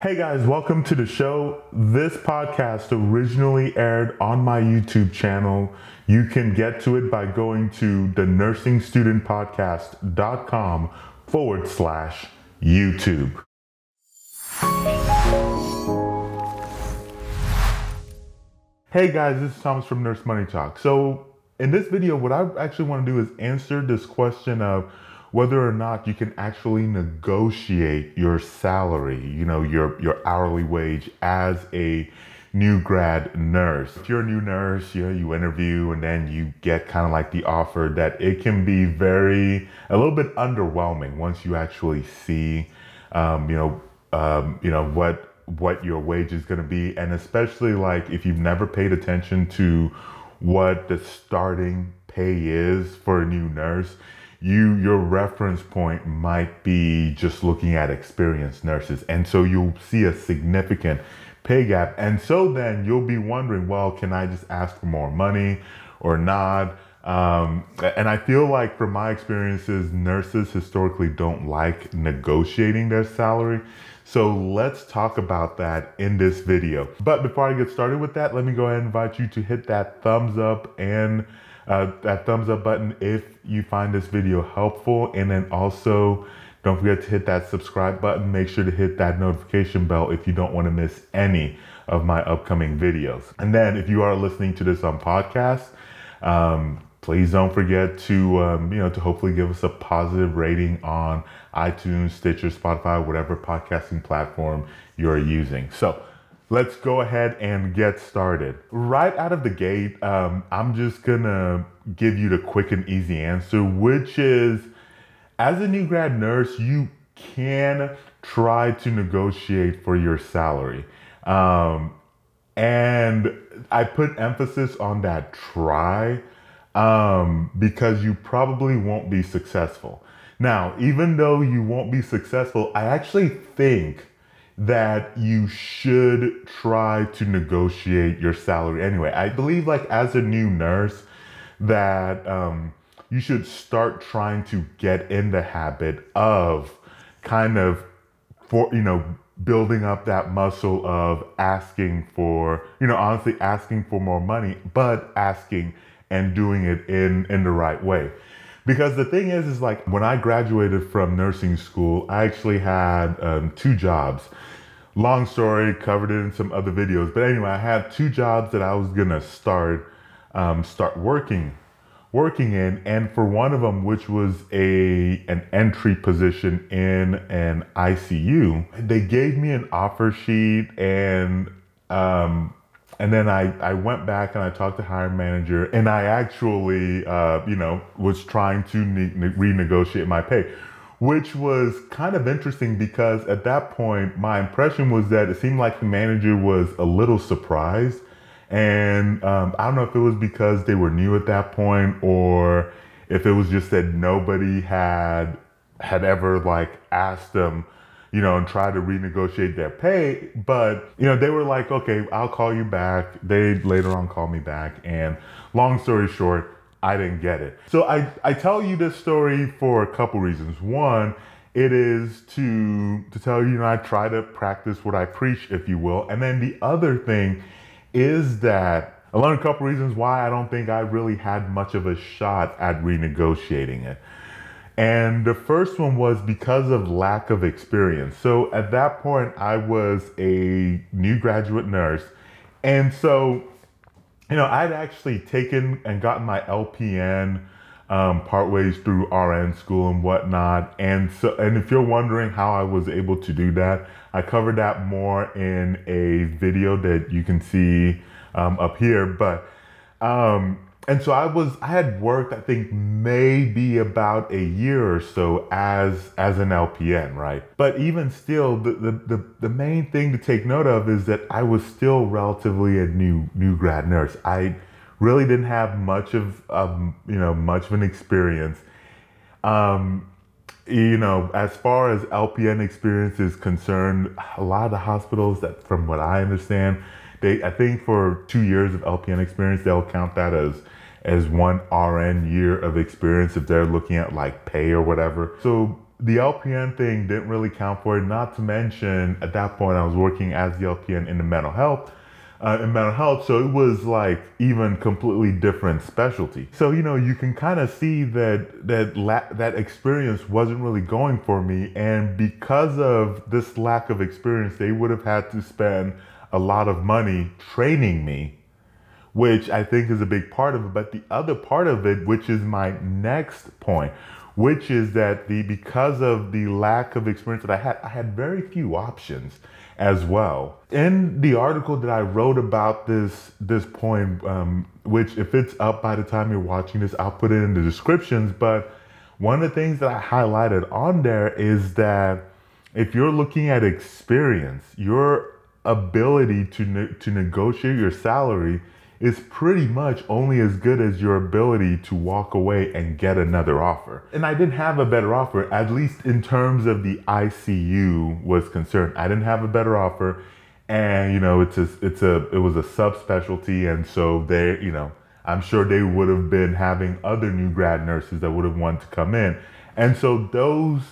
Hey guys, welcome to the show. This podcast originally aired on my YouTube channel. You can get to it by going to the nursingstudentpodcast.com forward slash YouTube. Hey guys, this is Thomas from Nurse Money Talk. So, in this video, what I actually want to do is answer this question of whether or not you can actually negotiate your salary, you know, your your hourly wage as a new grad nurse. If you're a new nurse, you know, you interview and then you get kind of like the offer that it can be very a little bit underwhelming once you actually see, um, you know, um, you know what what your wage is going to be, and especially like if you've never paid attention to what the starting pay is for a new nurse you your reference point might be just looking at experienced nurses. And so you'll see a significant pay gap. And so then you'll be wondering well can i just ask for more money or not? Um, and i feel like from my experiences nurses historically don't like negotiating their salary. So let's talk about that in this video. But before i get started with that let me go ahead and invite you to hit that thumbs up and uh, that thumbs up button if you find this video helpful. And then also, don't forget to hit that subscribe button. Make sure to hit that notification bell if you don't want to miss any of my upcoming videos. And then if you are listening to this on podcast, um, please don't forget to um, you know to hopefully give us a positive rating on iTunes, Stitcher, Spotify, whatever podcasting platform you're using. So let's go ahead and get started. Right out of the gate, um, I'm just gonna give you the quick and easy answer, which is as a new grad nurse, you can try to negotiate for your salary. Um, and I put emphasis on that try um, because you probably won't be successful. Now, even though you won't be successful, I actually think that you should try to negotiate your salary anyway. I believe, like, as a new nurse, that um, you should start trying to get in the habit of kind of, for you know, building up that muscle of asking for, you know, honestly asking for more money, but asking and doing it in in the right way. Because the thing is, is like when I graduated from nursing school, I actually had um, two jobs. Long story, covered it in some other videos. But anyway, I had two jobs that I was gonna start um, start working working in, and for one of them, which was a an entry position in an ICU, they gave me an offer sheet and um, and then I, I went back and I talked to hiring manager and I actually, uh, you know, was trying to ne- ne- renegotiate my pay, which was kind of interesting because at that point, my impression was that it seemed like the manager was a little surprised. And um, I don't know if it was because they were new at that point or if it was just that nobody had had ever like asked them you know, and try to renegotiate their pay. But, you know, they were like, okay, I'll call you back. They later on called me back. And long story short, I didn't get it. So I, I tell you this story for a couple reasons. One, it is to to tell you, you know, I try to practice what I preach, if you will. And then the other thing is that I learned a couple reasons why I don't think I really had much of a shot at renegotiating it. And the first one was because of lack of experience. So at that point, I was a new graduate nurse. And so, you know, I'd actually taken and gotten my LPN um, partways through RN school and whatnot. And so, and if you're wondering how I was able to do that, I covered that more in a video that you can see um, up here. But, um, and so I was I had worked I think maybe about a year or so as as an LPN, right? But even still, the the the, the main thing to take note of is that I was still relatively a new new grad nurse. I really didn't have much of um, you know much of an experience. Um, you know, as far as LPN experience is concerned, a lot of the hospitals that, from what I understand, they I think for two years of LPN experience, they'll count that as as one RN year of experience if they're looking at like pay or whatever. So the LPN thing didn't really count for it. Not to mention, at that point, I was working as the LPN in the mental health. Uh, in mental health, so it was like even completely different specialty. So you know, you can kind of see that that la- that experience wasn't really going for me, and because of this lack of experience, they would have had to spend a lot of money training me, which I think is a big part of it. But the other part of it, which is my next point, which is that the because of the lack of experience that I had, I had very few options as well. In the article that I wrote about this this point, um, which if it's up by the time you're watching this, I'll put it in the descriptions. But one of the things that I highlighted on there is that if you're looking at experience, your ability to ne- to negotiate your salary is pretty much only as good as your ability to walk away and get another offer. And I didn't have a better offer, at least in terms of the ICU was concerned. I didn't have a better offer. And you know, it's a it's a it was a subspecialty, and so they, you know, I'm sure they would have been having other new grad nurses that would have wanted to come in. And so those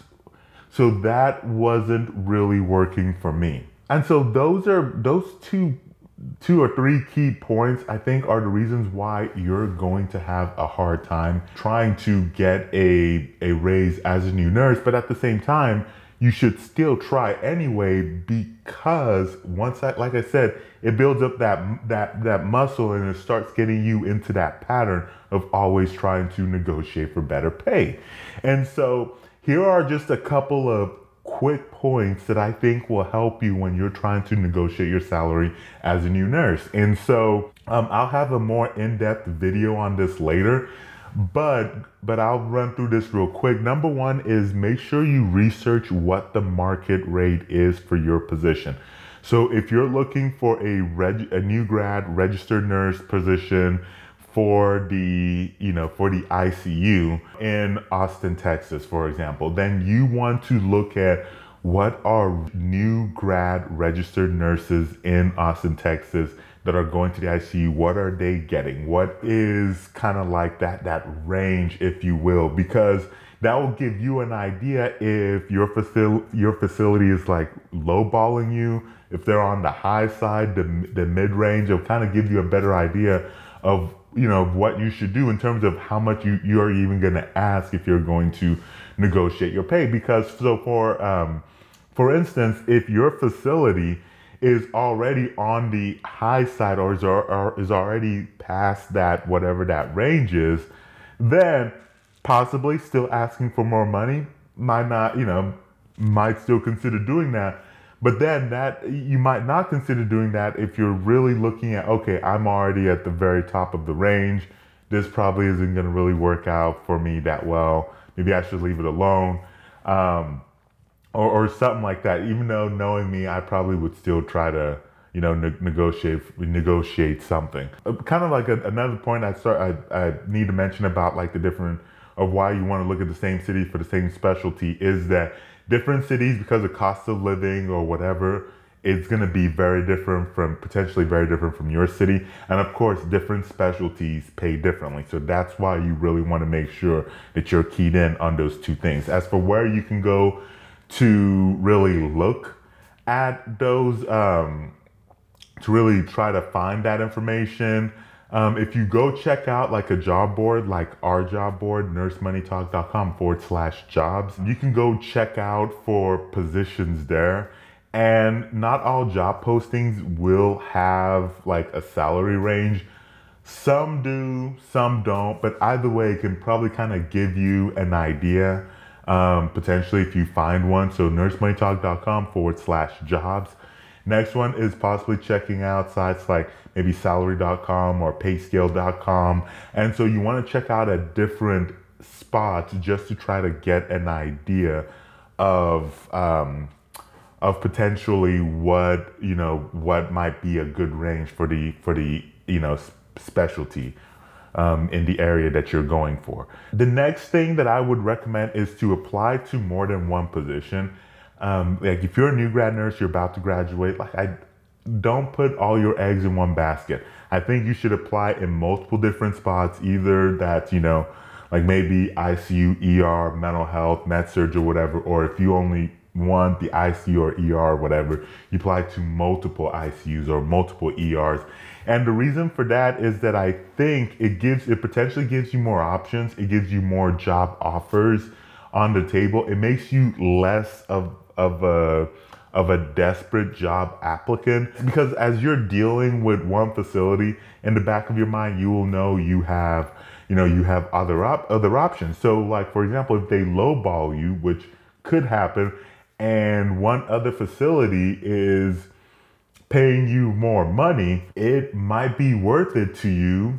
so that wasn't really working for me. And so those are those two two or three key points I think are the reasons why you're going to have a hard time trying to get a a raise as a new nurse, but at the same time, you should still try anyway because once I like I said, it builds up that that that muscle and it starts getting you into that pattern of always trying to negotiate for better pay. And so here are just a couple of quick points that I think will help you when you're trying to negotiate your salary as a new nurse. And so um, I'll have a more in-depth video on this later, but but I'll run through this real quick. Number one is make sure you research what the market rate is for your position. So if you're looking for a reg- a new grad registered nurse position for the you know for the ICU in Austin, Texas, for example, then you want to look at what are new grad registered nurses in Austin, Texas that are going to the ICU, what are they getting? What is kind of like that that range, if you will, because that will give you an idea if your facility your facility is like lowballing you, if they're on the high side, the, the mid range, it'll kind of give you a better idea of you know what you should do in terms of how much you, you are even going to ask if you're going to negotiate your pay. Because so for um, for instance if your facility is already on the high side or is, or is already past that whatever that range is then possibly still asking for more money might not you know might still consider doing that but then that you might not consider doing that if you're really looking at okay, I'm already at the very top of the range. This probably isn't going to really work out for me that well. Maybe I should leave it alone, um, or, or something like that. Even though knowing me, I probably would still try to you know ne- negotiate negotiate something. Uh, kind of like a, another point I start I, I need to mention about like the different of why you want to look at the same city for the same specialty is that different cities because of cost of living or whatever it's going to be very different from potentially very different from your city. And of course different specialties pay differently. So that's why you really want to make sure that you're keyed in on those two things. As for where you can go to really look at those um, to really try to find that information um, if you go check out like a job board, like our job board, nursemoneytalk.com forward slash jobs, you can go check out for positions there. And not all job postings will have like a salary range. Some do, some don't, but either way, it can probably kind of give you an idea um, potentially if you find one. So nursemoneytalk.com forward slash jobs. Next one is possibly checking out sites like maybe salary.com or payscale.com. And so you want to check out a different spots just to try to get an idea of um, of potentially what you know what might be a good range for the for the you know specialty um, in the area that you're going for. The next thing that I would recommend is to apply to more than one position. Um, like if you're a new grad nurse, you're about to graduate, like I don't put all your eggs in one basket. I think you should apply in multiple different spots, either that, you know, like maybe ICU, ER, mental health, med surg, or whatever, or if you only want the ICU or ER or whatever, you apply to multiple ICUs or multiple ERs. And the reason for that is that I think it gives it potentially gives you more options, it gives you more job offers on the table. It makes you less of of a of a desperate job applicant because as you're dealing with one facility in the back of your mind you will know you have you know you have other op- other options so like for example if they lowball you which could happen and one other facility is paying you more money it might be worth it to you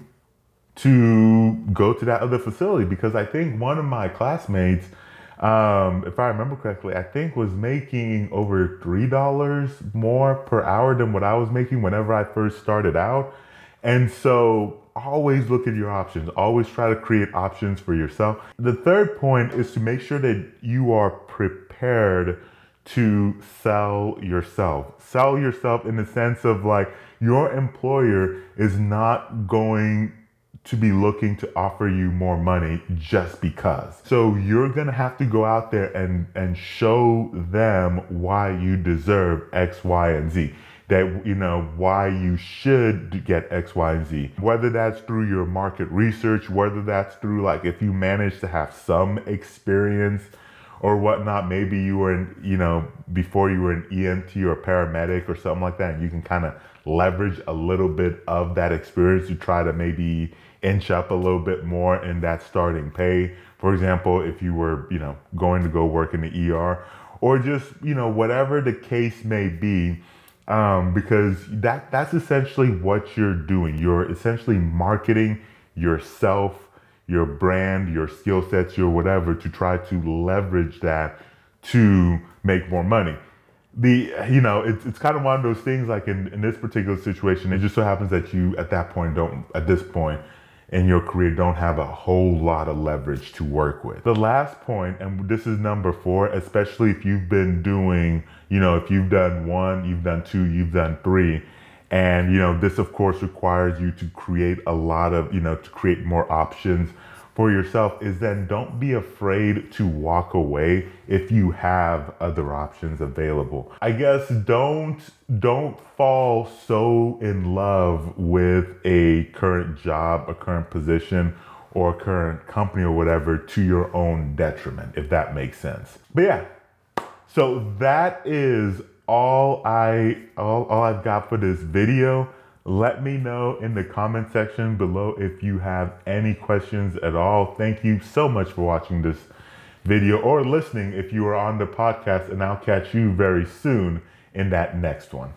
to go to that other facility because i think one of my classmates um, if I remember correctly, I think was making over three dollars more per hour than what I was making whenever I first started out. And so always look at your options. Always try to create options for yourself. The third point is to make sure that you are prepared to sell yourself. Sell yourself in the sense of like your employer is not going to be looking to offer you more money just because. So you're going to have to go out there and and show them why you deserve X, Y, and Z. That you know why you should get X, Y, and Z. Whether that's through your market research, whether that's through like if you manage to have some experience or whatnot. Maybe you were in, you know, before you were an EMT or paramedic or something like that. And you can kind of leverage a little bit of that experience to try to maybe inch up a little bit more in that starting pay. For example, if you were, you know, going to go work in the ER or just, you know, whatever the case may be. Um, because that that's essentially what you're doing. You're essentially marketing yourself, your brand, your skill sets, your whatever to try to leverage that to make more money. The you know it's it's kind of one of those things like in in this particular situation, it just so happens that you at that point don't at this point in your career don't have a whole lot of leverage to work with. The last point, and this is number four, especially if you've been doing, you know, if you've done one, you've done two, you've done three. And, you know, this of course requires you to create a lot of, you know, to create more options for yourself is then don't be afraid to walk away if you have other options available. I guess don't don't fall so in love with a current job, a current position or a current company or whatever to your own detriment if that makes sense. But yeah. So that is all I all, all I've got for this video. Let me know in the comment section below if you have any questions at all. Thank you so much for watching this video or listening if you are on the podcast, and I'll catch you very soon in that next one.